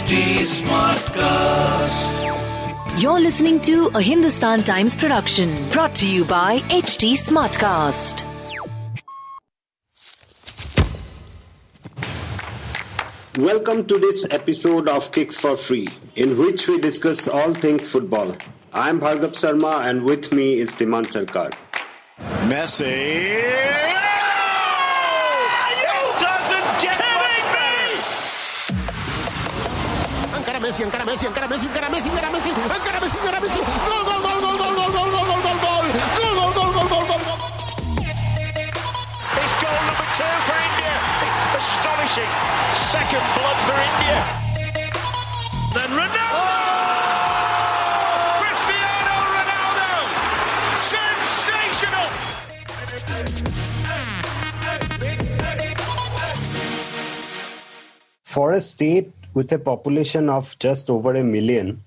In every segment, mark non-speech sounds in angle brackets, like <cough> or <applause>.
HT Smartcast. You're listening to a Hindustan Times production brought to you by HT Smartcast. Welcome to this episode of Kicks for Free, in which we discuss all things football. I'm Bhargav Sarma, and with me is Dhiman Sarkar. Messi. Messi, encara Messi, encara Messi, encara Messi, encara Messi, encara Messi, encara Messi. Gol, gol, gol, gol, gol, gol, gol, gol, gol, gol, gol. Gol, gol, gol, gol, gol, gol, gol. It's goal number two for India. Astonishing. Second blood for India. Then Ronaldo. Cristiano Ronaldo. Sensational. For a state with a population of just over a million,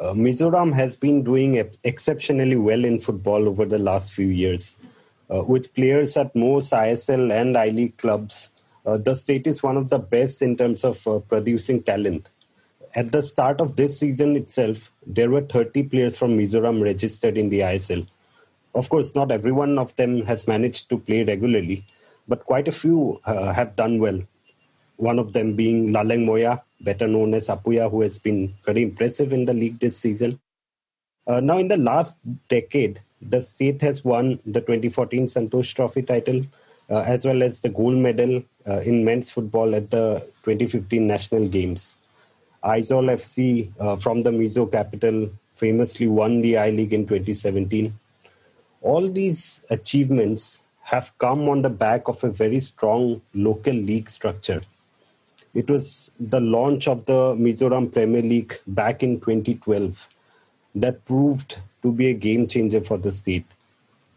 uh, Mizoram has been doing ex- exceptionally well in football over the last few years. Uh, with players at most ISL and I League clubs, uh, the state is one of the best in terms of uh, producing talent. At the start of this season itself, there were 30 players from Mizoram registered in the ISL. Of course, not every one of them has managed to play regularly, but quite a few uh, have done well. One of them being Lalengmawia, better known as Apuia, who has been very impressive in the league this season. Uh, now, in the last decade, the state has won the 2014 Santosh Trophy title, uh, as well as the gold medal uh, in men's football at the 2015 National Games. Aizawl FC uh, from the Mizo capital famously won the I League in 2017. All these achievements have come on the back of a very strong local league structure. It was the launch of the Mizoram Premier League back in 2012 that proved to be a game changer for the state.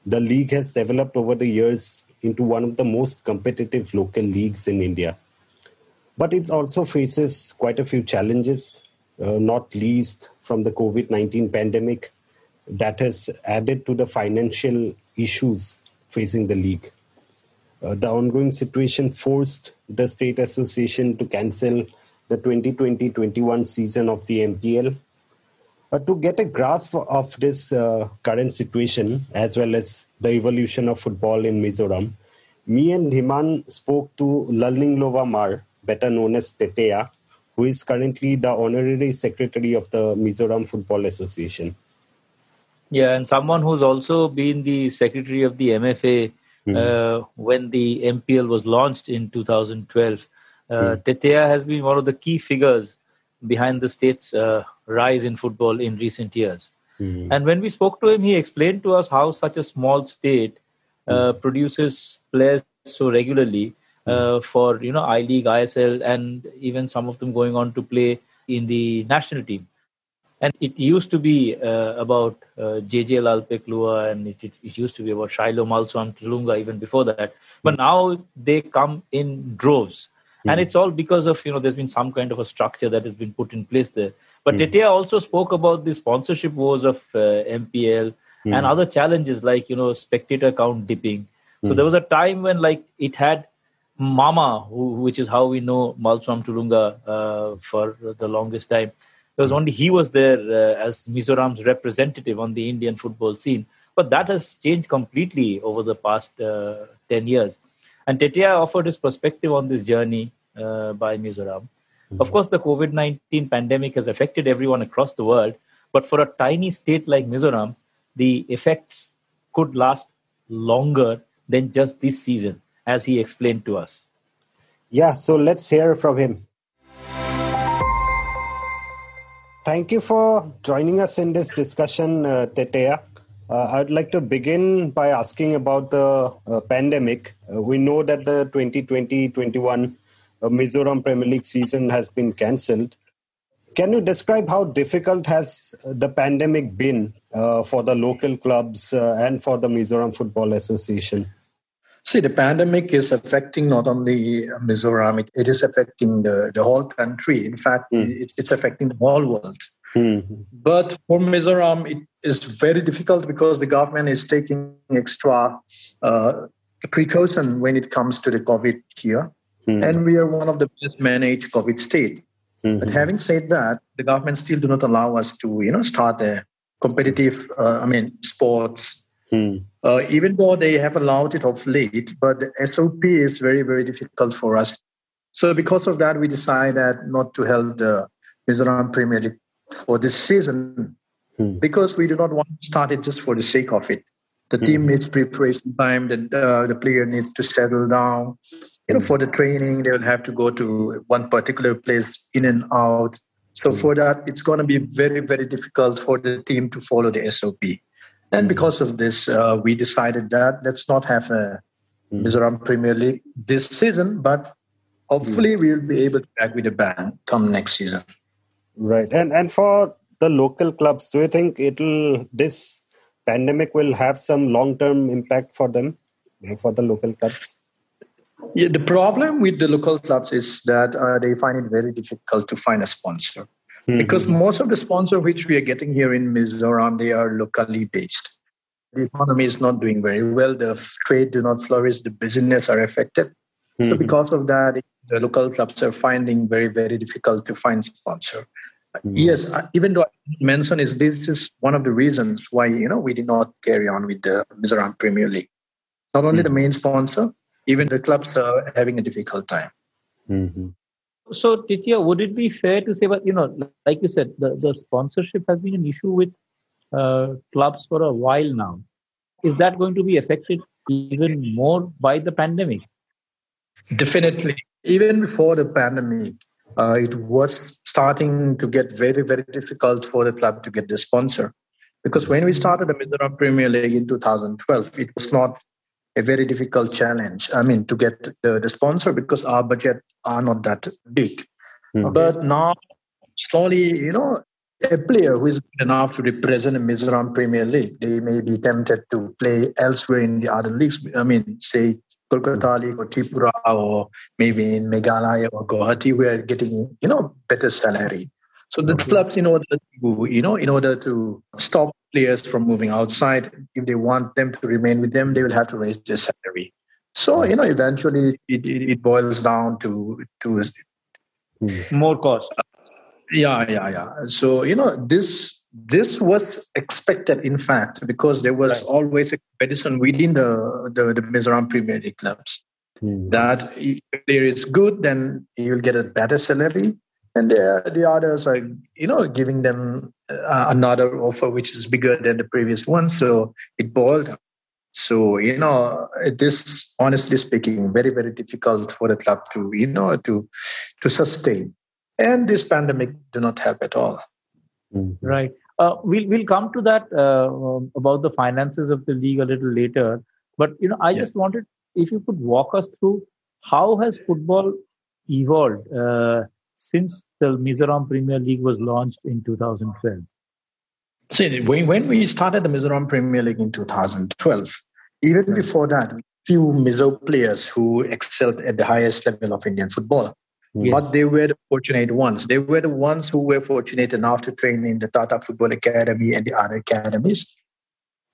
The league has developed over the years into one of the most competitive local leagues in India. But it also faces quite a few challenges, uh, not least from the COVID 19 pandemic that has added to the financial issues facing the league. Uh, the ongoing situation forced the state association to cancel the 2020-21 season of the MPL. Uh, to get a grasp of this uh, current situation as well as the evolution of football in Mizoram, me and Dhiman spoke to Lalnghinglova Hmar, better known as Tetea, who is currently the honorary secretary of the Mizoram Football Association. Yeah, and someone who's also been the secretary of the MFA Hmm. uh, when the MPL was launched in 2012. Uh, Hmm. Tetea has been one of the key figures behind the state's uh, rise in football in recent years. Hmm. And when we spoke to him, he explained to us how such a small state uh, produces players so regularly uh, for you know I League, ISL, and even some of them going on to play in the national team. And it used to be uh, about uh, JJ Lalpekhlua and it, it, it used to be about Shylo Malsawmtluanga even before that. But now they come in droves. And it's all because of, you know, there's been some kind of a structure that has been put in place there. But Tetea also spoke about the sponsorship wars of uh, MPL and other challenges like, you know, spectator count dipping. So there was a time when like it had Mama, who, which is how we know Malswam Tulunga uh, for the longest time. There was only he was there uh, as Mizoram's representative on the Indian football scene. But that has changed completely over the past uh, 10 years. And Tetea offered his perspective on this journey uh, by Mizoram. Of course, the COVID 19 pandemic has affected everyone across the world. But for a tiny state like Mizoram, the effects could last longer than just this season, as he explained to us. Yeah, so let's hear from him. Thank you for joining us in this discussion, uh, Tetea. Uh, I'd like to begin by asking about the uh, pandemic. Uh, we know that the 2020-21 uh, Mizoram Premier League season has been cancelled. Can you describe how difficult has the pandemic been uh, for the local clubs uh, and for the Mizoram Football Association? See, the pandemic is affecting not only Mizoram, it, it is affecting the, the whole country. In fact, it's, it's affecting the whole world. Hmm. But for Mizoram, it is very difficult because the government is taking extra uh, precaution when it comes to the COVID here. And we are one of the best managed COVID state. Mm-hmm. But having said that, the government still do not allow us to, you know, start a competitive, uh, I mean, sports. Mm. Uh, even though they have allowed it of late, but the SOP is very, very difficult for us. So because of that, we decided not to hold the Mizoram Premier League for this season mm. because we do not want to start it just for the sake of it. The mm. team needs preparation time. The, uh, the player needs to settle down you know, for the training, they will have to go to one particular place in and out. So for that, it's going to be very, very difficult for the team to follow the SOP. And because of this, uh, we decided that let's not have a Mizoram Premier League this season, but hopefully we'll be able to back with a bang come next season. Right. And and for the local clubs, do you think it'll this pandemic will have some long term impact for them, for the local clubs? Yeah, the problem with the local clubs is that uh, they find it very difficult to find a sponsor mm-hmm. because most of the sponsor which we are getting here in Mizoram they are locally based. The economy is not doing very well. The trade do not flourish. The business are affected. Mm-hmm. So because of that, the local clubs are finding very very difficult to find sponsor. Mm-hmm. Yes, even though I mentioned is this is one of the reasons why you know we did not carry on with the Mizoram Premier League. Not only the hmm. main sponsor, even the clubs are having a difficult time. Mm-hmm. So, Tetea, would it be fair to say, but you know, like you said, the, the sponsorship has been an issue with uh, clubs for a while now. Is that going to be affected even more by the pandemic? Definitely. Even before the pandemic, uh, it was starting to get very, very difficult for the club to get the sponsor. Because when we started the Mizoram Premier League in 2012, it was not a very difficult challenge. I mean, to get the, the sponsor because our budget are not that big. Mm-hmm. But now, slowly, you know, a player who is good enough to represent the Mizoram Premier League, they may be tempted to play elsewhere in the other leagues. I mean, say Kolkata League or Tripura or maybe in Meghalaya or Guwahati, we are getting, you know, better salary. So the okay. clubs, in order to, you know, in order to stop players from moving outside, if they want them to remain with them, they will have to raise their salary. So you know, eventually it, it, it boils down to to hmm. more cost. Yeah, yeah, yeah. So you know, this this was expected, in fact, because there was right. always a competition within the the, the Mizoram Premier League clubs. Hmm. That if player is good, then you will get a better salary and the, the others are you know giving them uh, another offer which is bigger than the previous one so it boiled so you know this honestly speaking very very difficult for the club to you know to to sustain and this pandemic do not help at all mm-hmm. right uh, we'll we'll come to that uh, about the finances of the league a little later but you know i yeah. just wanted if you could walk us through how has football evolved uh, since the Mizoram Premier League was launched in 2012? See, when, when we started the Mizoram Premier League in 2012, even right. before that, few Mizo players who excelled at the highest level of Indian football. Yeah. But they were the fortunate ones. They were the ones who were fortunate enough to train in the Tata Football Academy and the other academies.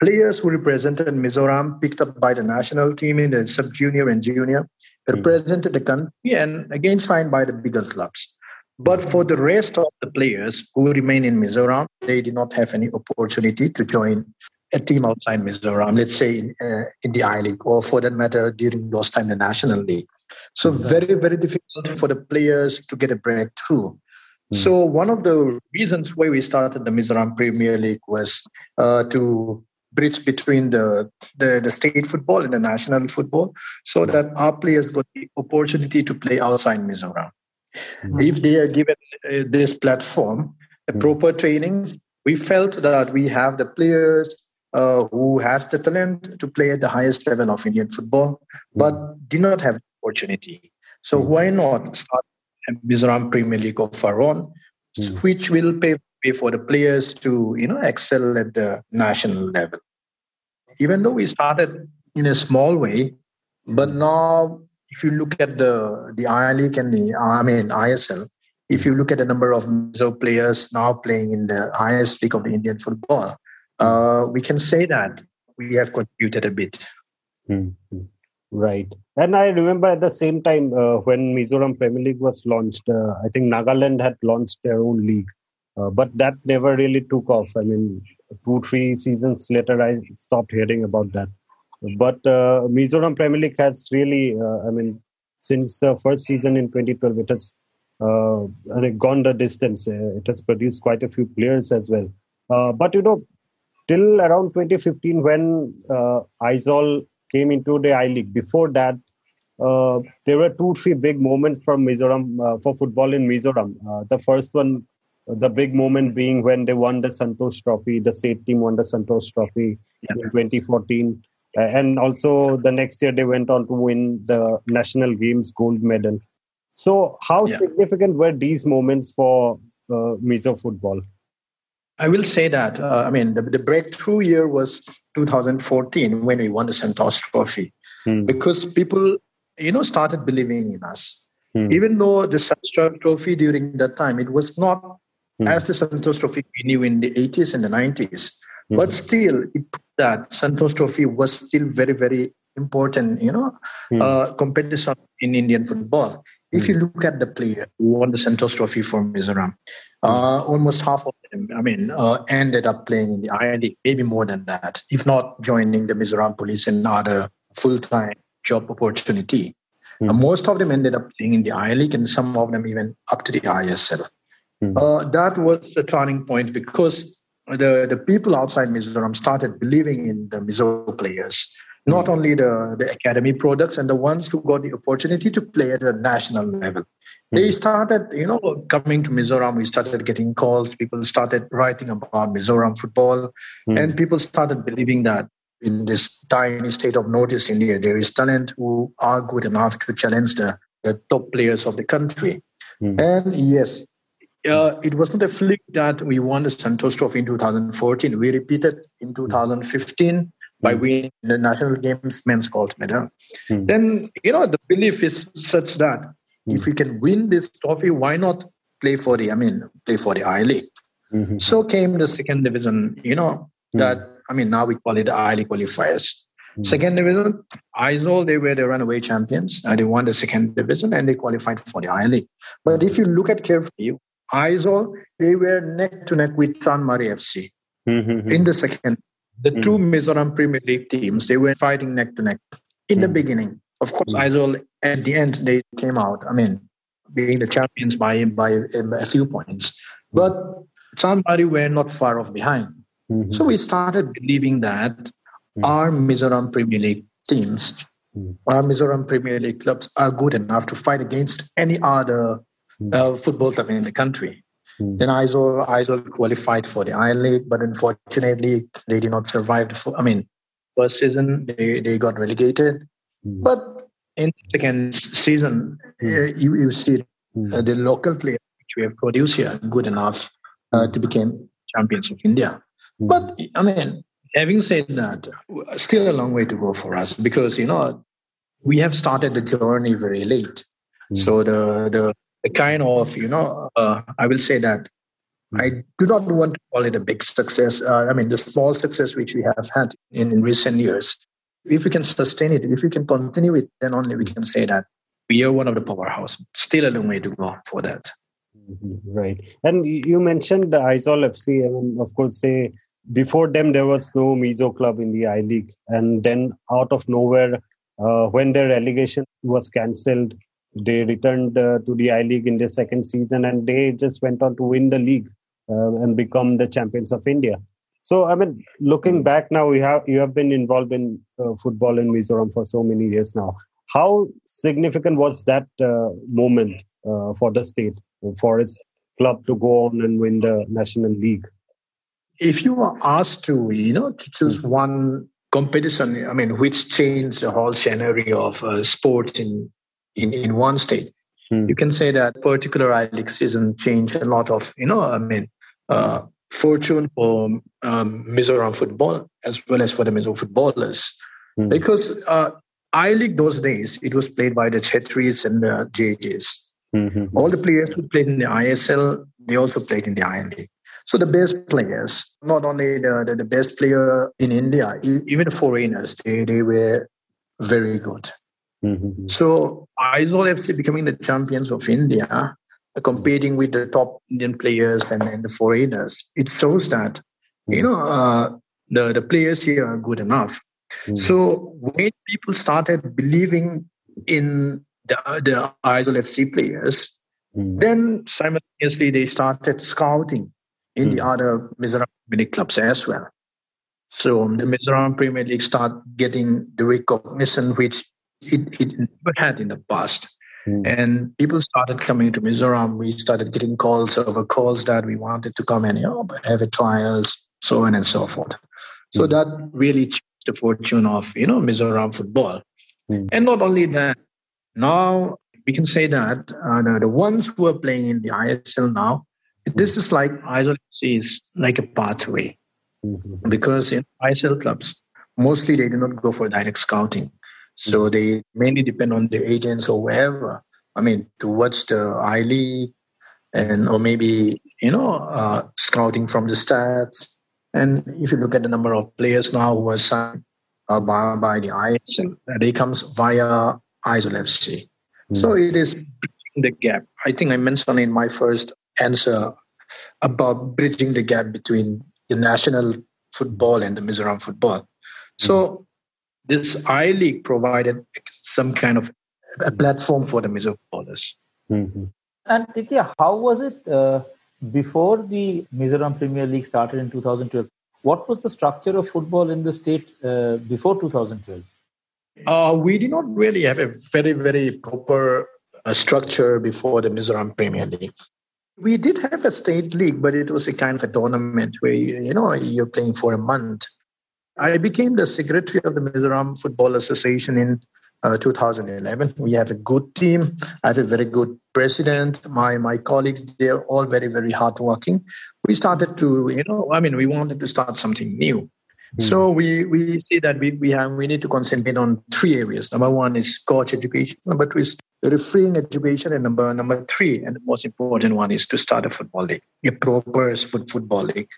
Players who represented Mizoram, picked up by the national team in the sub junior and junior, hmm. represented the country and again signed by the bigger clubs. But for the rest of the players who remain in Mizoram, they did not have any opportunity to join a team outside Mizoram, let's say in, uh, in the I League, or for that matter, during those time, the National League. So mm-hmm. very, very difficult for the players to get a breakthrough. Mm-hmm. So one of the reasons why we started the Mizoram Premier League was uh, to bridge between the, the, the state football and the national football, so that our players got the opportunity to play outside Mizoram. Mm-hmm. If they are given uh, this platform, a mm-hmm. proper training, we felt that we have the players uh, who has the talent to play at the highest level of Indian football, but did not have the opportunity. So why not start a Mizoram Premier League of our own, which will pay, pay for the players to you know excel at the national level. Even though we started in a small way, but now if you look at the the I League and the I mean ISL, if you look at the number of Mizo players now playing in the highest league of the Indian football, uh, we can say that we have contributed a bit. Mm-hmm. Right. And I remember at the same time uh, when Mizoram Premier League was launched, uh, I think Nagaland had launched their own league. Uh, but that never really took off. I mean, two, three seasons later, I stopped hearing about that. But uh, Mizoram Premier League has really, uh, I mean, since the first season in 2012, it has uh, gone the distance. it has produced quite a few players as well. but, you know, till around 2015, when uh, came into the I League. Before that, uh, there were two, three big moments from Mizoram uh, for football in Mizoram. Uh, the first one, the big moment being when they won the Santosh Trophy. The state team won the Santosh Trophy yeah. in 2014, uh, and also the next year they went on to win the national games gold medal. So, how yeah. significant were these moments for uh, Mizo football? I will say that. Uh, I mean, the, the, breakthrough year was 2014 when we won the Santosh Trophy, mm. because people, you know, started believing in us. Mm. Even though the Santosh Trophy during that time, it was not mm. as the Santosh Trophy we knew in the 80s and the 90s, hmm. but still, it that Santosh Trophy was still very, very important, you know, hmm. uh, competition in Indian football. If you hmm. look at the player who won the Santosh Trophy for Mizoram, uh, almost half of them, I mean, uh, ended up playing in the IND, maybe more than that, if not joining the Mizoram police and other full-time job opportunity. Mm. Uh, most of them ended up playing in the I League, and some of them even up to the ISL. Mm. Uh, that was the turning point because the, the people outside Mizoram started believing in the Mizo players not only the, the academy products and the ones who got the opportunity to play at a national level. They hmm. started, you know, coming to Mizoram. We started getting calls. People started writing about Mizoram football, mm. and people started believing that in this tiny state of Northeast India, there is talent who are good enough to challenge the, the top players of the country. Mm. And yes, uh, it wasn't a flick that we won the Santosh Trophy in 2014. We repeated in 2015 by hmm. winning the national games men's gold medal. Mm. Then you know the belief is such that mm. if we can win this trophy, why not play for the I mean play for the I League? Mm-hmm. So came the second division. You know mm. that I mean now we call it the I League qualifiers. Mm. Second division, Aizawl, they were the runaway champions. Uh, they won the second division and they qualified for the I League. But if you look at carefully, Aizawl, they were neck to neck with Chanmari FC mm-hmm. in the second the mm. two Mizoram Premier League teams, they were fighting neck to neck in mm. the hmm. beginning. Of course. Aizawl, at the end, they came out, I mean, being the champions by, by a few points. Hmm. But Chanmari were not far off behind. Mm-hmm. So we started believing that hmm. our Mizoram Premier League teams, our Mizoram Premier League clubs are good enough to fight against any other uh, football club in the country. Mm. Then Aizawl, Aizawl qualified for the I League, but unfortunately they did not survive. The, I mean, first season they, they got relegated, mm. but in second season mm. you, you see uh, the local players which we have produced here good enough uh, to become champions of India. But I mean, having said that, still a long way to go for us because you know we have started the journey very late. So the the the kind of you know uh, i will say that i do not want to call it a big success uh, i mean the small success which we have had in, in recent years. If we can sustain it if we can continue it then only we can say that we are one of the powerhouse. Still a long way to go for that. Mm-hmm. right. And you mentioned the Aizawl fc i mean of course they before them there was no mizo club in the i league. And then out of nowhere uh, when their relegation was cancelled they returned uh, to the I League in their second season, and they just went on to win the league uh, and become the champions of India. So, I mean, looking back now, we have you have been involved in uh, football in Mizoram for so many years now. How significant was that uh, moment uh, for the state, for its club to go on and win the national league? If you were asked to, you know, to choose hmm. one competition, I mean, which changed the whole scenario of uh, sports in in, in one state. Hmm. You can say that particular I League season changed a lot of, you know, I mean, uh, fortune for um, Mizoram football as well as for the Mizoram footballers. Hmm. Because uh, I League those days, it was played by the Chetris and the JJs. Mm-hmm. All the players who played in the ISL, they also played in the I League. So the best players, not only the, the, the best player in India, even the foreigners, they, they were very good. Mm-hmm. So Aizawl FC becoming the champions of India, competing with the top Indian players and, and the foreigners, it shows that you know uh, the the players here are good enough. Mm-hmm. So when people started believing in the the Aizawl FC players, mm-hmm. then simultaneously they started scouting in the other Mizoram mini clubs as well. So the Mizoram Premier League start getting the recognition which it, it never had in the past. Mm. And people started coming to Mizoram. We started getting calls over calls that we wanted to come and you know, have a trials, so on and so forth. So mm. that really changed the fortune of you know Mizoram football. Mm. And not only that, now we can say that uh, the, the, ones who are playing in the ISL now, this is like Aizawl is like a pathway. Mm-hmm. Because in ISL clubs, mostly they do not go for direct scouting. So mm-hmm. they mainly depend on their agents or wherever. I mean, to watch the I League and or maybe you know uh, scouting from the stats. And if you look at the number of players now who are signed uh, by, by the ISL, they comes via Aizawl FC. Mm-hmm. So it is bridging the gap. I think I mentioned in my first answer about bridging the gap between the national football and the Mizoram football. So mm-hmm. This I League provided some kind of a platform for the Mizo footballers. Mm-hmm. And Tetea, how was it uh, before the Mizoram Premier League started in 2012? What was the structure of football in the state uh, before 2012? Uh, we did not really have a very, very proper uh, structure before the Mizoram Premier League. We did have a state league, but it was a kind of a tournament where you know you're playing for a month. I became the secretary of the Mizoram Football Association in uh, 2011. We have a good team. I have a very good president. My my colleagues, they're all very very hardworking. We started to, you know, I mean, we wanted to start something new. Mm. So we we see that we we have we need to concentrate on three areas. Number one is coach education. Number two is refereeing education, and number number three, and the most important one is to start a football league, a proper foot, football league.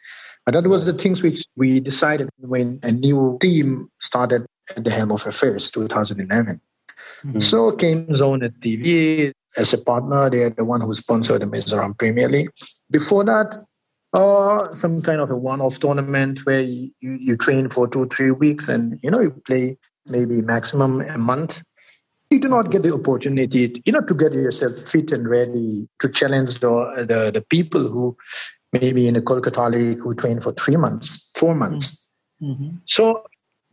And that was the things which we decided when a new team started at the helm of affairs, 2011. Mm-hmm. So came Zone TV as a partner. They're the one who sponsored the Mizoram Premier League. Before that, uh, some kind of a one-off tournament where you, you train for two, three weeks and, you know, you play maybe maximum a month you do not get the opportunity, you know, to get yourself fit and ready to challenge the the, the people who maybe in a Kolkata league who train for three months, four months. Mm-hmm. So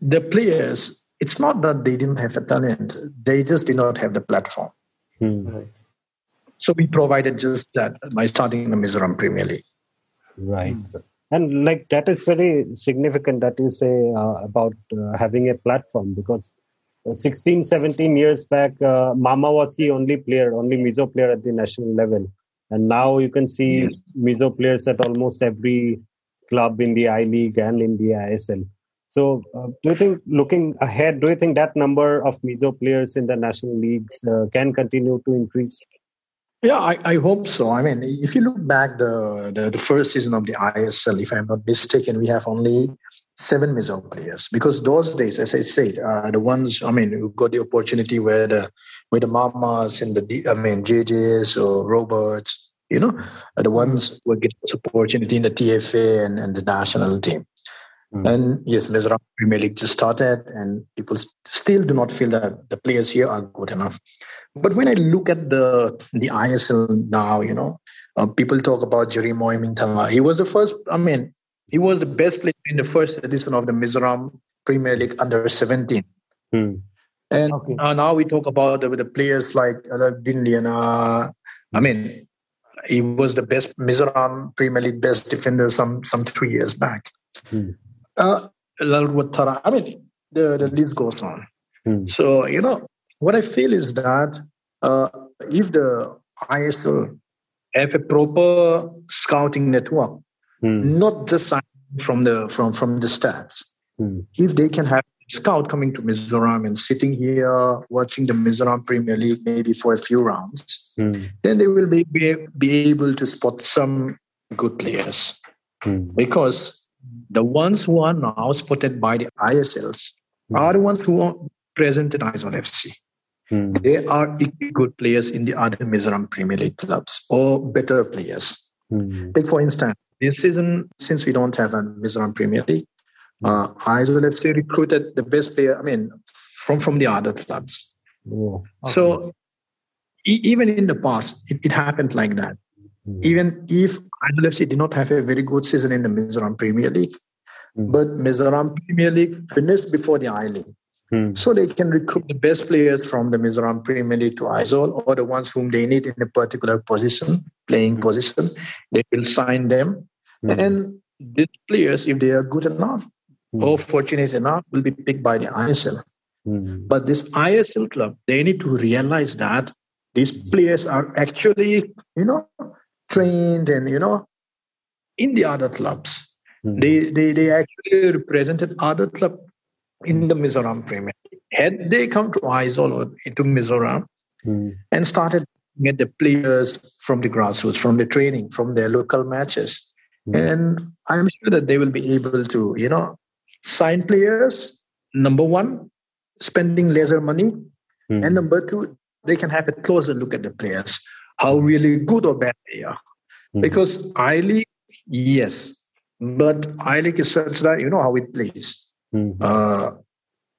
the players, it's not that they didn't have a talent; they just did not have the platform. Mm-hmm. So we provided just that by starting the Mizoram Premier League. Right. Mm-hmm. And like that is very significant that you say uh, about uh, having a platform because 16, 17 years back, uh, Mama was the only player, only Mizo player at the national level. And now you can see yes. Mizo players at almost every club in the I League and in the ISL. So, uh, do you think, looking ahead, do you think that number of Mizo players in the national leagues uh, can continue to increase? Yeah, I, I, hope so. I mean, if you look back the, the, the first season of the ISL, if I'm not mistaken, we have only seven Mizo players because those days, as I said, uh, the ones I mean, who got the opportunity where the where the mamas and the I mean JJs or Roberts, you know, are the ones who get this opportunity in the TFA and, and the national team. Mm. And yes, Mizoram Premier League just started, and people still do not feel that the players here are good enough. But when I look at the the ISL now, you know, uh, people talk about Jeremy Mintala. He was the first. I mean, he was the best player in the first edition of the Mizoram Premier League under 17. Hmm. And okay. uh, now we talk about the, the players like uh, Dinliana. I mean, he was the best Mizoram Premier League best defender some some three years back. Hmm. Uh, I mean, the, the list goes on. Hmm. So, you know, what I feel is that uh, if the ISL have a proper scouting network, mm. not just from the from from the stats. Mm. If they can have a scout coming to Mizoram and sitting here watching the Mizoram Premier League maybe for a few rounds, mm. then they will be, be, be able to spot some good players. Mm. Because the ones who are now spotted by the ISLs mm. are the ones who are present at Aizawl FC. mm. there are good players in the other Mizoram Premier League clubs or better players. Mm. Take for instance, this season since we don't have a Mizoram Premier League, uh, FC recruited the best player. I mean, from from the other clubs. Oh, okay. So e- even in the past, it, it happened like that. Mm. Even if Aizawl FC did not have a very good season in the Mizoram Premier League, mm. but Mizoram Premier League finished before the I League. Hmm. So they can recruit the best players from the Mizoram Premier League to Aizawl or the ones whom they need in a particular position, playing hmm. position. They will sign them. Hmm. And these players, if they are good enough or fortunate enough, will be picked by the ISL. But this ISL club, they need to realize that these players are actually, you know, trained and, you know, in the other clubs. They, they, they actually represented other club in the Mizoram Premier Had they come to Aizawl or into Mizoram mm. and started get the players from the grassroots, from the training, from their local matches, mm. And I'm sure that they will be able to, you know, sign players. Number one, spending lesser money, mm. and number two, they can have a closer look at the players, how really good or bad they are. Hmm. Because I League, yes, but I League is such that you know how it plays Mm-hmm. Uh,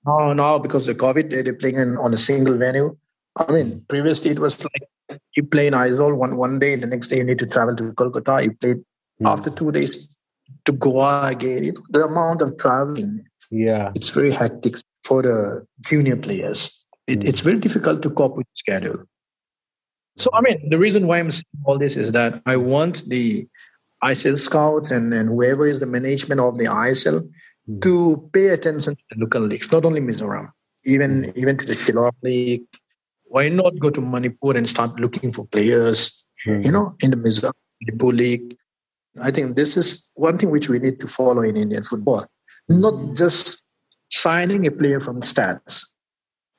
now, now because of COVID, they're playing in, on a single venue. I mean, previously it was like you play in Aizawl one one day, the next day you need to travel to Kolkata. You played mm-hmm. after two days to Goa again. It, the amount of traveling, yeah, it's very hectic for the junior players. It, mm-hmm. It's very difficult to cope with the schedule. So, I mean, the reason why I'm saying all this is that I want the ISL scouts and, and whoever is the management of the ISL Hmm. to pay attention to the local leagues, not only Mizoram, even mm. even to the Shillong League. Why not go to Manipur and start looking for players, mm. you know, in the Mizoram Manipur League? I think this is one thing which we need to follow in Indian football, not just signing a player from stats.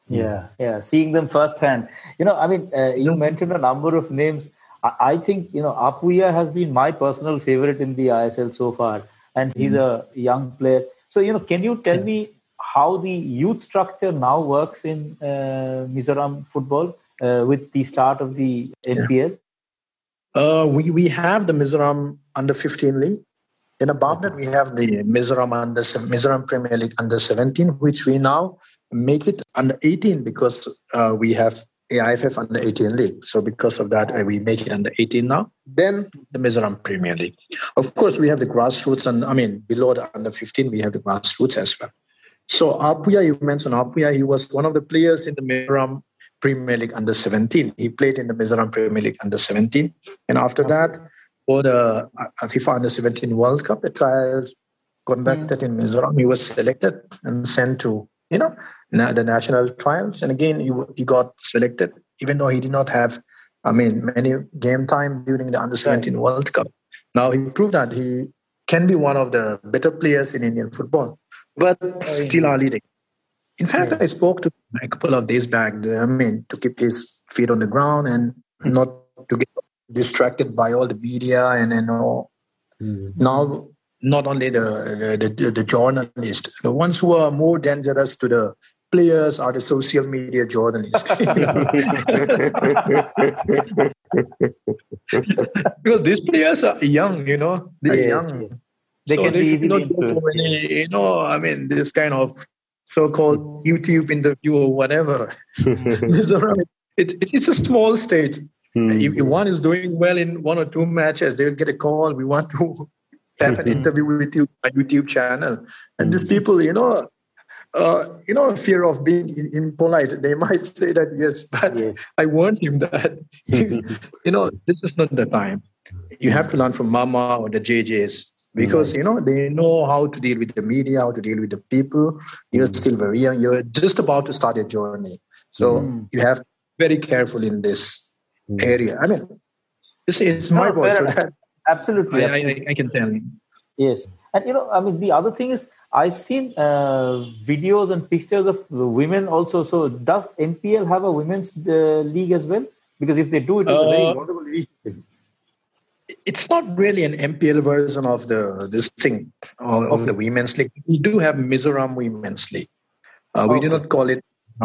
Yeah, yeah, seeing them firsthand. You know, I mean, uh, you mentioned a number of names. I, I think you know Apuia has been my personal favorite in the ISL so far, and he's mm. a young player. So, you know, can you tell me how the youth structure now works in uh, Mizoram football uh, with the start of the MPL? Uh, we, we have the Mizoram under 15 league. And above that, we have the Mizoram under Mizoram Premier League under 17, which we now make it under 18 because uh, we have AIFF under 18 league. So because of that, we make it under 18 now. Then the Mizoram Premier League. Of course, we have the grassroots, and I mean below the under 15, we have the grassroots as well. So Apuia, you mentioned Apuia. He was one of the players in the Mizoram Premier League under 17. He played in the Mizoram Premier League under 17, and after that, for the uh, FIFA Under 17 World Cup, the trials conducted mm. in Mizoram, he was selected and sent to you know the national trials. And again, he, he got selected, even though he did not have, I mean, many game time during the under 17 World Cup. Now he proved that he can be one of the better players in Indian football, but still are leading. In fact, yeah. I spoke to him a couple of days back. I mean, to keep his feet on the ground and not to get distracted by all the media and you know. Mm-hmm. Now not only the, the, the, journalists, the ones who are more dangerous to the players are the social media journalists. <laughs> because these players are young, you know, they're yes, young. Yes. They so can they be easily any, you know, I mean, this kind of so-called YouTube interview or whatever. <laughs> it, it, it's a small state. Hmm. If, if one is doing well in one or two matches, they'll get a call. We want to <laughs> have an interview with you, a YouTube channel. And these people, you know, uh, you know, fear of being impolite. They might say that, yes, but yes. <laughs> I warned him that, you know, this is not the time. You have to learn from Mama or the JJs because, you know, they know how to deal with the media, how to deal with the people. You're mm. still very young. You're just about to start your journey. So mm. you have very careful in this mm. area. I mean, this is my no, voice. So <laughs> absolutely, I, I, I, can tell you. Yes. And, you know, I mean, the other thing is, I've seen uh, videos and pictures of women also. So, does MPL have a women's uh, league as well? Because if they do, it is uh, a very uh, wonderful initiative. It's not really an MPL version of the this thing of, of the women's league. We do have Mizoram Women's League. Uh, we do not call it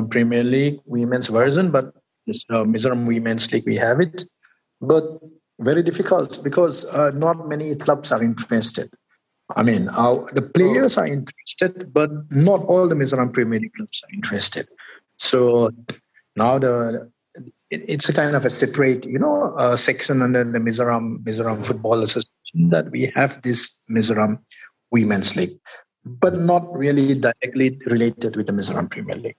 Premier League women's version, but this uh, Mizoram Women's League we have it, but very difficult because uh, not many clubs are interested. I mean, the players are interested, but not all the Mizoram Premier League clubs are interested. So now the it, it's a kind of a separate, you know, uh, section under the Mizoram Mizoram Football Association that we have this Mizoram Women's League, but not really directly related with the Mizoram Premier League.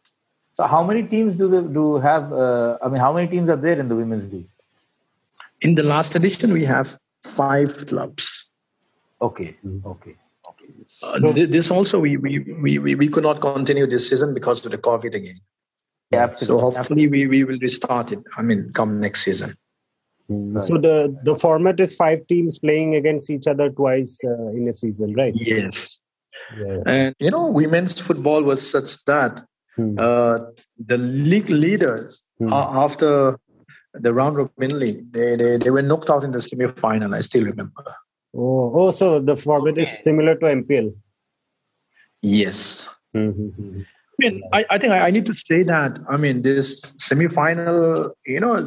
So, how many teams do they do have? Uh, I mean, how many teams are there in the women's league? In the last edition, we have five clubs. Okay. Okay. Okay. Uh, this also we, we we we could not continue this season because of the COVID again. Yeah, absolutely. So hopefully we, we will restart it. I mean, come next season. Right. So the the format is five teams playing against each other twice uh, in a season, right? Yes. Yeah. And you know, women's football was such that hmm. uh, the league leaders hmm. uh, after the round robin league, they, they they were knocked out in the semi final. I still remember. Oh, oh, so the format okay. is similar to MPL. Yes. Mm-hmm. I mean, I, I think I, I, need to say that. I mean, this semi-final, you know,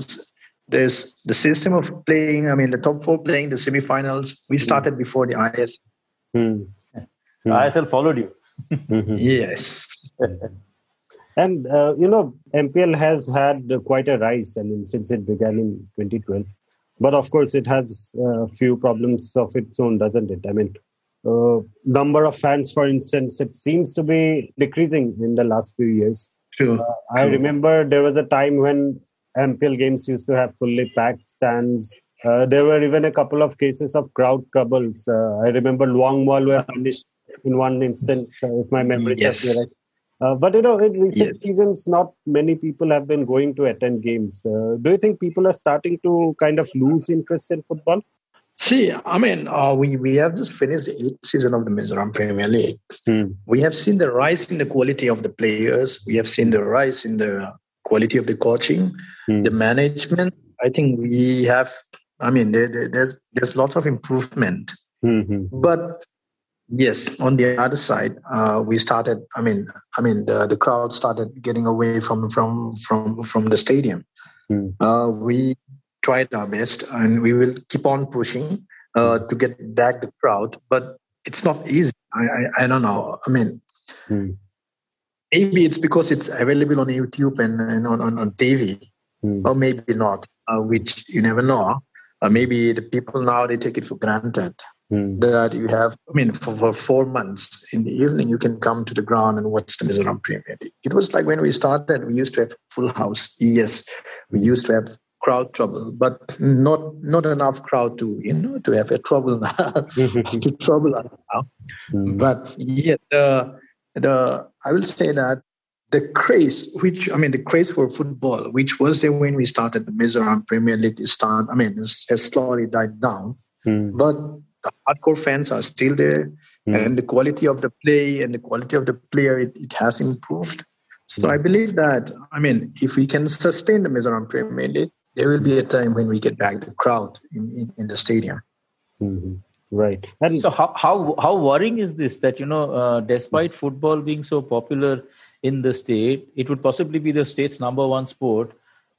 there's the system of playing. I mean, the top four playing the semi-finals. We started before the IS. Mm. ISL followed you. Mm-hmm. <laughs> yes. <laughs> and uh, you know, MPL has had quite a rise. I mean, since it began in 2012 but of course it has a few problems of its own doesn't it i mean uh, number of fans for instance it seems to be decreasing in the last few years True. Uh, i remember there was a time when mpl games used to have fully packed stands uh, there were even a couple of cases of crowd troubles uh, i remember Luangmual were punished in one instance uh, if my memory yes. serves me right uh, but you know, in recent yes. seasons, not many people have been going to attend games. Uh, do you think people are starting to kind of lose interest in football? See, I mean, uh, we, we have just finished the eighth season of the Mizoram Premier League. Hmm. We have seen the rise in the quality of the players. We have seen the rise in the quality of the coaching, hmm. the management. I think we have. I mean, there, there, there's there's lots of improvement. Mm-hmm. But Yes, on the other side, uh, we started. I mean, I mean, the, the crowd started getting away from from from from the stadium. Mm. Uh, we tried our best, and we will keep on pushing uh, to get back the crowd. But it's not easy. I I, I don't know. I mean, mm. maybe it's because it's available on YouTube and, and on, on, on TV, mm. or maybe not. Uh, which you never know. Uh, maybe the people now they take it for granted. Mm. That you have, I mean, for, for four months in the evening, you can come to the ground and watch the Mizoram Premier League. It was like when we started, we used to have full house. Yes, we used to have crowd trouble, but not not enough crowd to you know to have a trouble <laughs> now, to <laughs> trouble us now. Mm. But yeah, the the I will say that the craze, which I mean, the craze for football, which was there when we started the Mizoram Premier League, is start. I mean, has slowly died down. Mm. But the hardcore fans are still there, mm. and the quality of the play and the quality of the player it, it has improved. So mm. I believe that I mean, if we can sustain the Mizoram Premier League, there will be a time when we get back the crowd in, in, in the stadium. Mm-hmm. Right. And so how how how worrying is this that you know, uh, despite football being so popular in the state, it would possibly be the state's number one sport.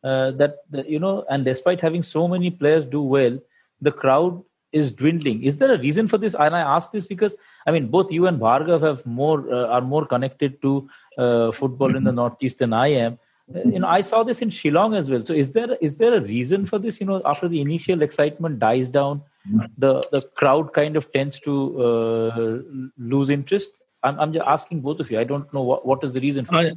Uh, that, that you know, and despite having so many players do well, the crowd is dwindling. Is there a reason for this? And I ask this because I mean, both you and Bhargav have more uh, are more connected to uh, football mm-hmm. in the mm-hmm. northeast than I am. You know, I saw this in Shillong as well. So, is there is there a reason for this? You know, after the initial excitement dies down, the the crowd kind of tends to uh, lose interest. I'm I'm just asking both of you. I don't know what what is the reason for. it.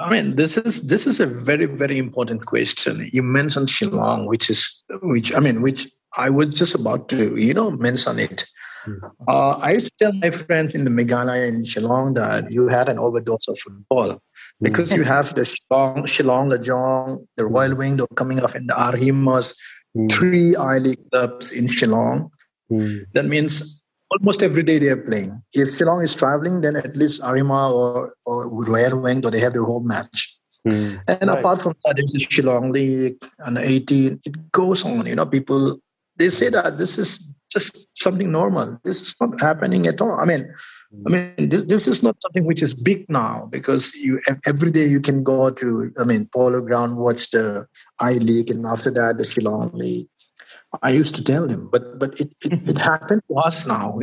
I mean, this is this is a very very important question. You mentioned Shillong, which is which I mean, which I was just about to, you know, mention it. Mm-hmm. Uh, I used to tell my friends in the Meghalaya in Shillong that you had an overdose of football because you have the Shillong, Shillong, Lajong, the Royal Wing, they're coming off, and the Arhimas, mm-hmm. three I League clubs in Shillong. Mm-hmm. That means almost every day they are playing. If Shillong is traveling, then at least Arima or, or Royal Wing, or they have their home match. Mm, and right. apart from that, there's the Shillong League and 18. It goes on. You know, people they say that this is just something normal. This is not happening at all. I mean, I mean, this, this is not something which is big now because you every day you can go to, I mean, Polo Ground, watch the I League, and after that the Shillong League. I used to tell them, but but it it, it happened to us now.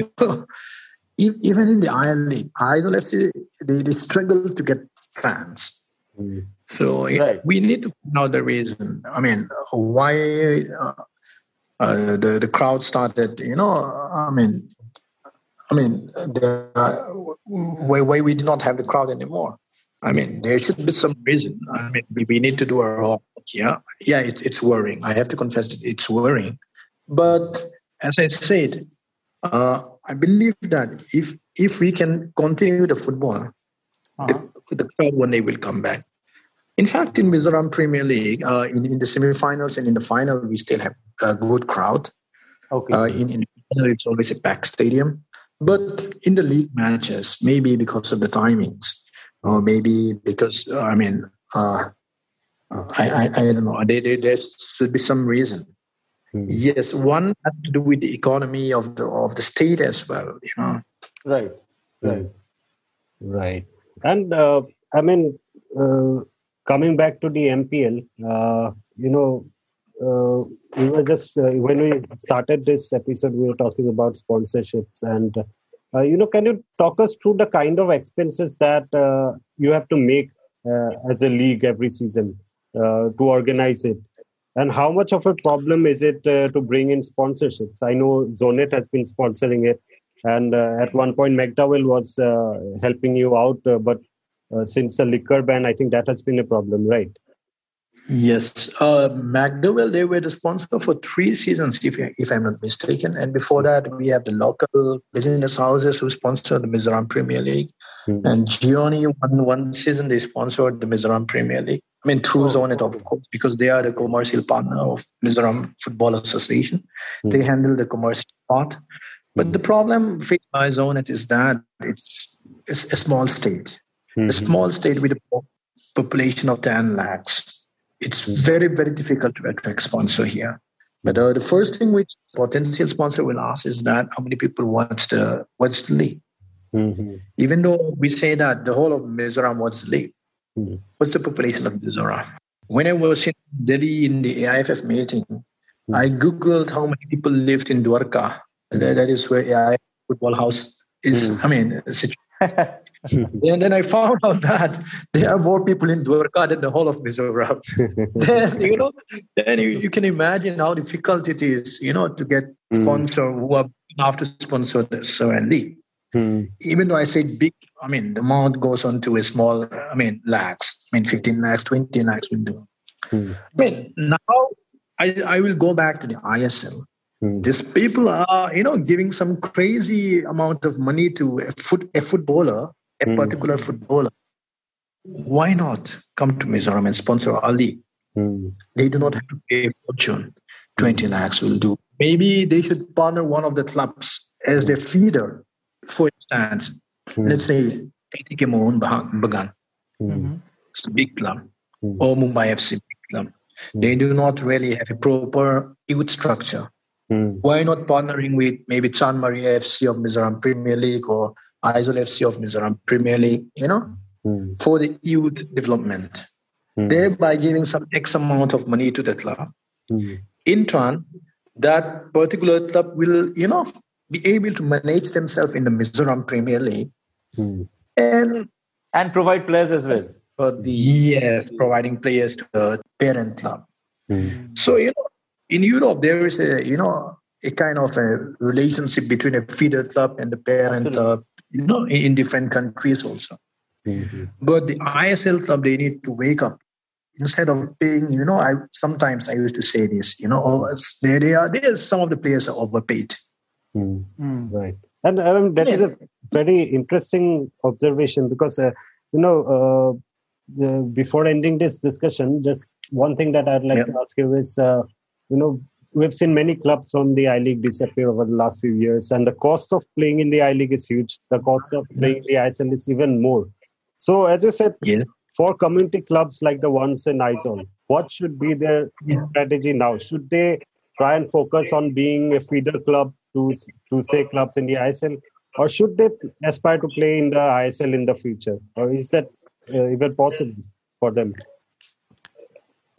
Even in the I League, Aizawl FC they, they struggle to get fans. Mm. So right. we need to know the reason. I mean, why uh, uh, the the crowd started? You know, I mean, I mean, the, uh, why why we do not have the crowd anymore? I mean, there should be some reason. I mean, we, we need to do our homework. Yeah, yeah, it's it's worrying. I have to confess that it's worrying. But as I said, uh, I believe that if if we can continue the football, uh-huh. the, the crowd one day will come back. In fact, in Mizoram Premier League, uh, in, in the semi-finals and in the final, we still have a good crowd. Okay. Uh, in, in it's always a packed stadium. But in the league matches, maybe because of the timings, or maybe because I mean, uh, I, I, I don't know. There, there, should be some reason. Hmm. Yes, one has to do with the economy of the of the state as well. You know. Right. Right. Right. And uh, I mean, uh, coming back to the MPL, uh, you know, uh, we were just uh, when we started this episode, we were talking about sponsorships, and uh, you know, can you talk us through the kind of expenses that uh, you have to make uh, as a league every season to organize it? And how much of a problem is it to bring in sponsorships? I know Zonet has been sponsoring it, and at one point McDowell was helping you out, but uh, since the liquor ban, I think that has been a problem, right? Yes, uh, McDowell they were the sponsor for three seasons, if if I'm not mistaken. And before that, we have the local business houses who sponsor the Mizoram Premier League. Mm-hmm. And Gionee one one season they sponsored the Mizoram Premier League. I mean through oh. Zonet, of course, because they are the commercial partner of Mizoram Football Association. Mm-hmm. They handle the commercial part. But mm-hmm. the problem faced by Zonet is that it's, it's a small state Mm-hmm. A small state with a population of 10 lakhs. It's very, very difficult to attract sponsor here. But uh, the first thing which potential sponsor will ask is that how many people wants the wants the league. Mm-hmm. Even though we say that the whole of Mizoram wants the league, mm-hmm. what's the population of Mizoram? When I was in Delhi in the AIFF meeting, mm-hmm. I googled how many people lived in Dwarka. that is where AIFF football house is. Mm-hmm. I mean, <laughs> <laughs> and then I found out that there are more people in Dwarka than the whole of Mizoram. <laughs> then you know, then you, you, can imagine how difficult it is, you know, to get mm. sponsor who are to sponsor the Saran Mm. Even though I say big, I mean the amount goes on to a small, I mean lakhs, I mean 15 lakhs, 20 lakhs will do. Mm. I mean now I, I will go back to the ISL. Mm. These people are, you know, giving some crazy amount of money to a foot a footballer a mm. particular footballer, why not come to Mizoram and sponsor our league? Mm. They do not have to pay a fortune. 20 lakhs will do. Maybe they should partner one of the clubs as their feeder. For instance, mm. let's say ATK Mohun Bagan. Mm-hmm. It's a big club. Mm. Or Mumbai FC big club. Mm. They do not really have a proper youth structure. Mm. Why not partnering with maybe Chanmari FC of Mizoram Premier League or Aizawl FC of Mizoram Premier League, you know, mm. for the youth development, mm. thereby giving some X amount of money to the club. Mm. In turn, that particular club will, you know, be able to manage themselves in the Mizoram Premier League hmm. and and provide players as well for the yes, providing players to the parent club. Hmm. So you know, in Europe there is a you know a kind of a relationship between a feeder club and the parent Absolutely. club you know, in different countries also. Mm-hmm. But the ISL club, they need to wake up. Instead of paying, you know, I sometimes I used to say this, you know, oh, there they are. There, some of the players are overpaid. Mm. Mm. Right, and um, that yeah. is a very interesting observation because, uh, you know, uh, before ending this discussion, just one thing that I'd like yeah. to ask you is, uh, you know, we've seen many clubs from the I League disappear over the last few years, and the cost of playing in the I League is huge. The cost of playing the ISL is even more. So, as you said, yeah. for community clubs like the ones in Aizawl, what should be their yeah. strategy now? Should they try and focus on being a feeder club to to say clubs in the ISL, or should they aspire to play in the ISL in the future, or is that uh, even possible for them?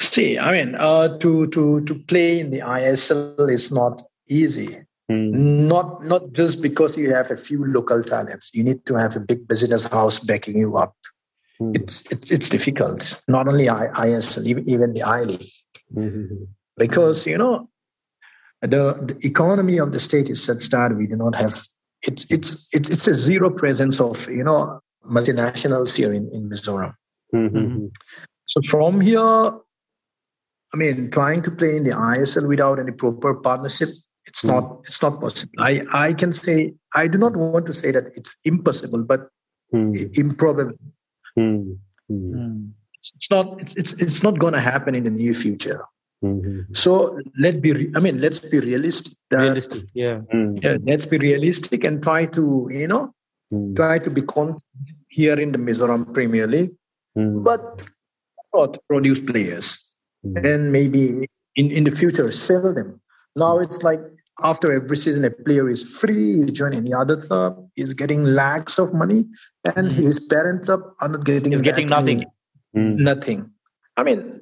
See, I mean, uh, to to to play in the ISL is not easy. Mm. Not not just because you have a few local talents. You need to have a big business house backing you up. Mm. It's, it's it's difficult. Not only ISL, even even the I League, mm-hmm. because you know the, the economy of the state is such that we do not have. It's it's it's it's a zero presence of you know multinationals here in in Mizoram. Mm-hmm. So from here, I mean, trying to play in the ISL without any proper partnership, it's mm. not it's not possible. I I can say I do not want to say that it's impossible, but mm. improbable. Mm. It's not it's it's, it's not going to happen in the near future. Mm-hmm. So let be. Re- I mean, let's be realistic. realistic, yeah. yeah. Let's be realistic and try to you know try to be con- here in the Mizoram Premier League, but not produce players mm. and maybe in, in the future sell them. Now it's like after every season, a player is free, he join any other club, he's getting lakhs of money, and mm-hmm. his parent club are not getting He's getting nothing. Mm. Nothing. I mean,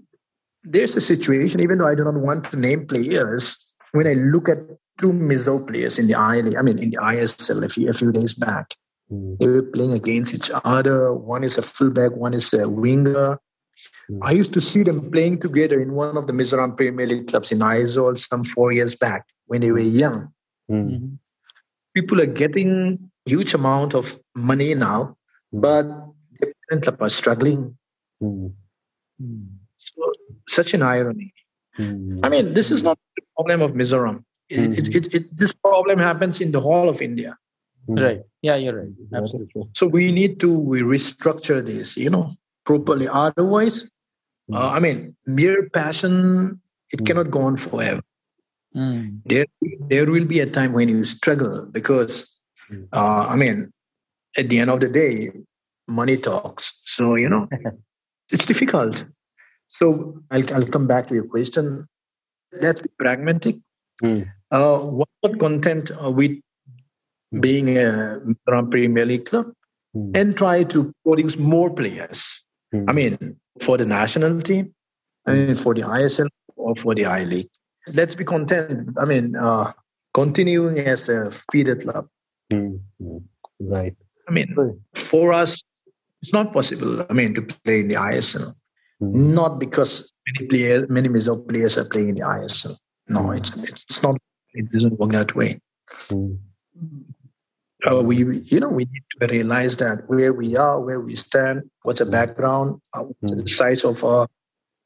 there's a situation, even though I do not want to name players, when I look at two Mizo players in the I I mean in the ISL a few, a few days back, mm. they were playing against each other. One is a fullback, one is a winger. I used to see them playing together in one of the Mizoram Premier League clubs in Aizawl some four years back when they were young. Mm. People are getting huge amount of money now, mm. but the parent club are struggling. Hmm. Hmm. So, such an irony. Hmm. I mean, this is not the problem of Mizoram. It, it, it, this problem happens in the whole of India. Right. Yeah, you're right. Absolutely. So we need to we restructure this. You know, properly. Otherwise, mm. uh, I mean, mere passion, it mm. cannot go on forever. Mm. There, there will be a time when you struggle because, hmm. uh, I mean, at the end of the day, money talks. So, you know, <laughs> it's difficult. So I'll, I'll come back to your question. Let's be pragmatic. Mm. Uh, what content are we hmm. being a Premier League club and try to produce more players? I mean, for the national team, I mean, for the ISL or for the I League. Let's be content. I mean, uh, continuing as a feeder club. Mm-hmm. Right. I mean, for us, it's not possible. I mean, to play in the ISL, mm-hmm. not because many players, many Mizo players are playing in the ISL. No, mm-hmm. it's it's not. It doesn't work that way. Uh, we you know we need to realize that where we are where we stand what's the mm. background uh, the mm. size of our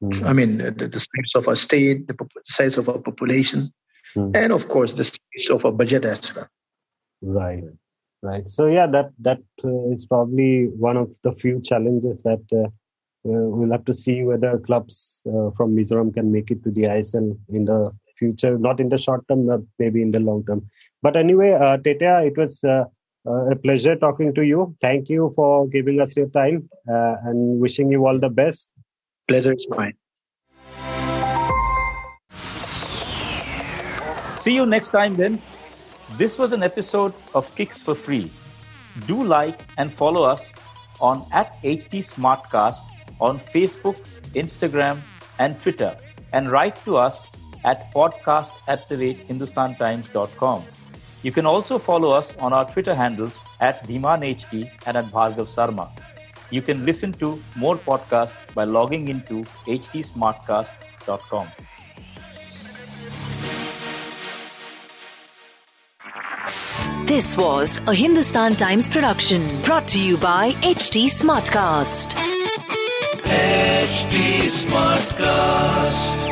mm. i mean the, the, size of our state the size of our population mm. and of course the size of our budget as well right right so yeah that that uh, is probably one of the few challenges that uh, uh we'll have to see whether clubs uh, from mizoram can make it to the isl in the future, not in the short term, but maybe in the long term. But anyway, uh, it was uh, uh, a pleasure talking to you. Thank you for giving us your time uh, and wishing you all the best. Pleasure is mine. See you next time then. This was an episode of Kicks for Free. Do like and follow us on at HT Smartcast on Facebook, Instagram, and Twitter, and write to us at podcast at the rate hindustantimes.com. You can also follow us on our Twitter handles at DhimanHT and at Bhargav Sarma. You can listen to more podcasts by logging into htsmartcast.com. This was a Hindustan Times production brought to you by HT Smartcast. HT Smartcast.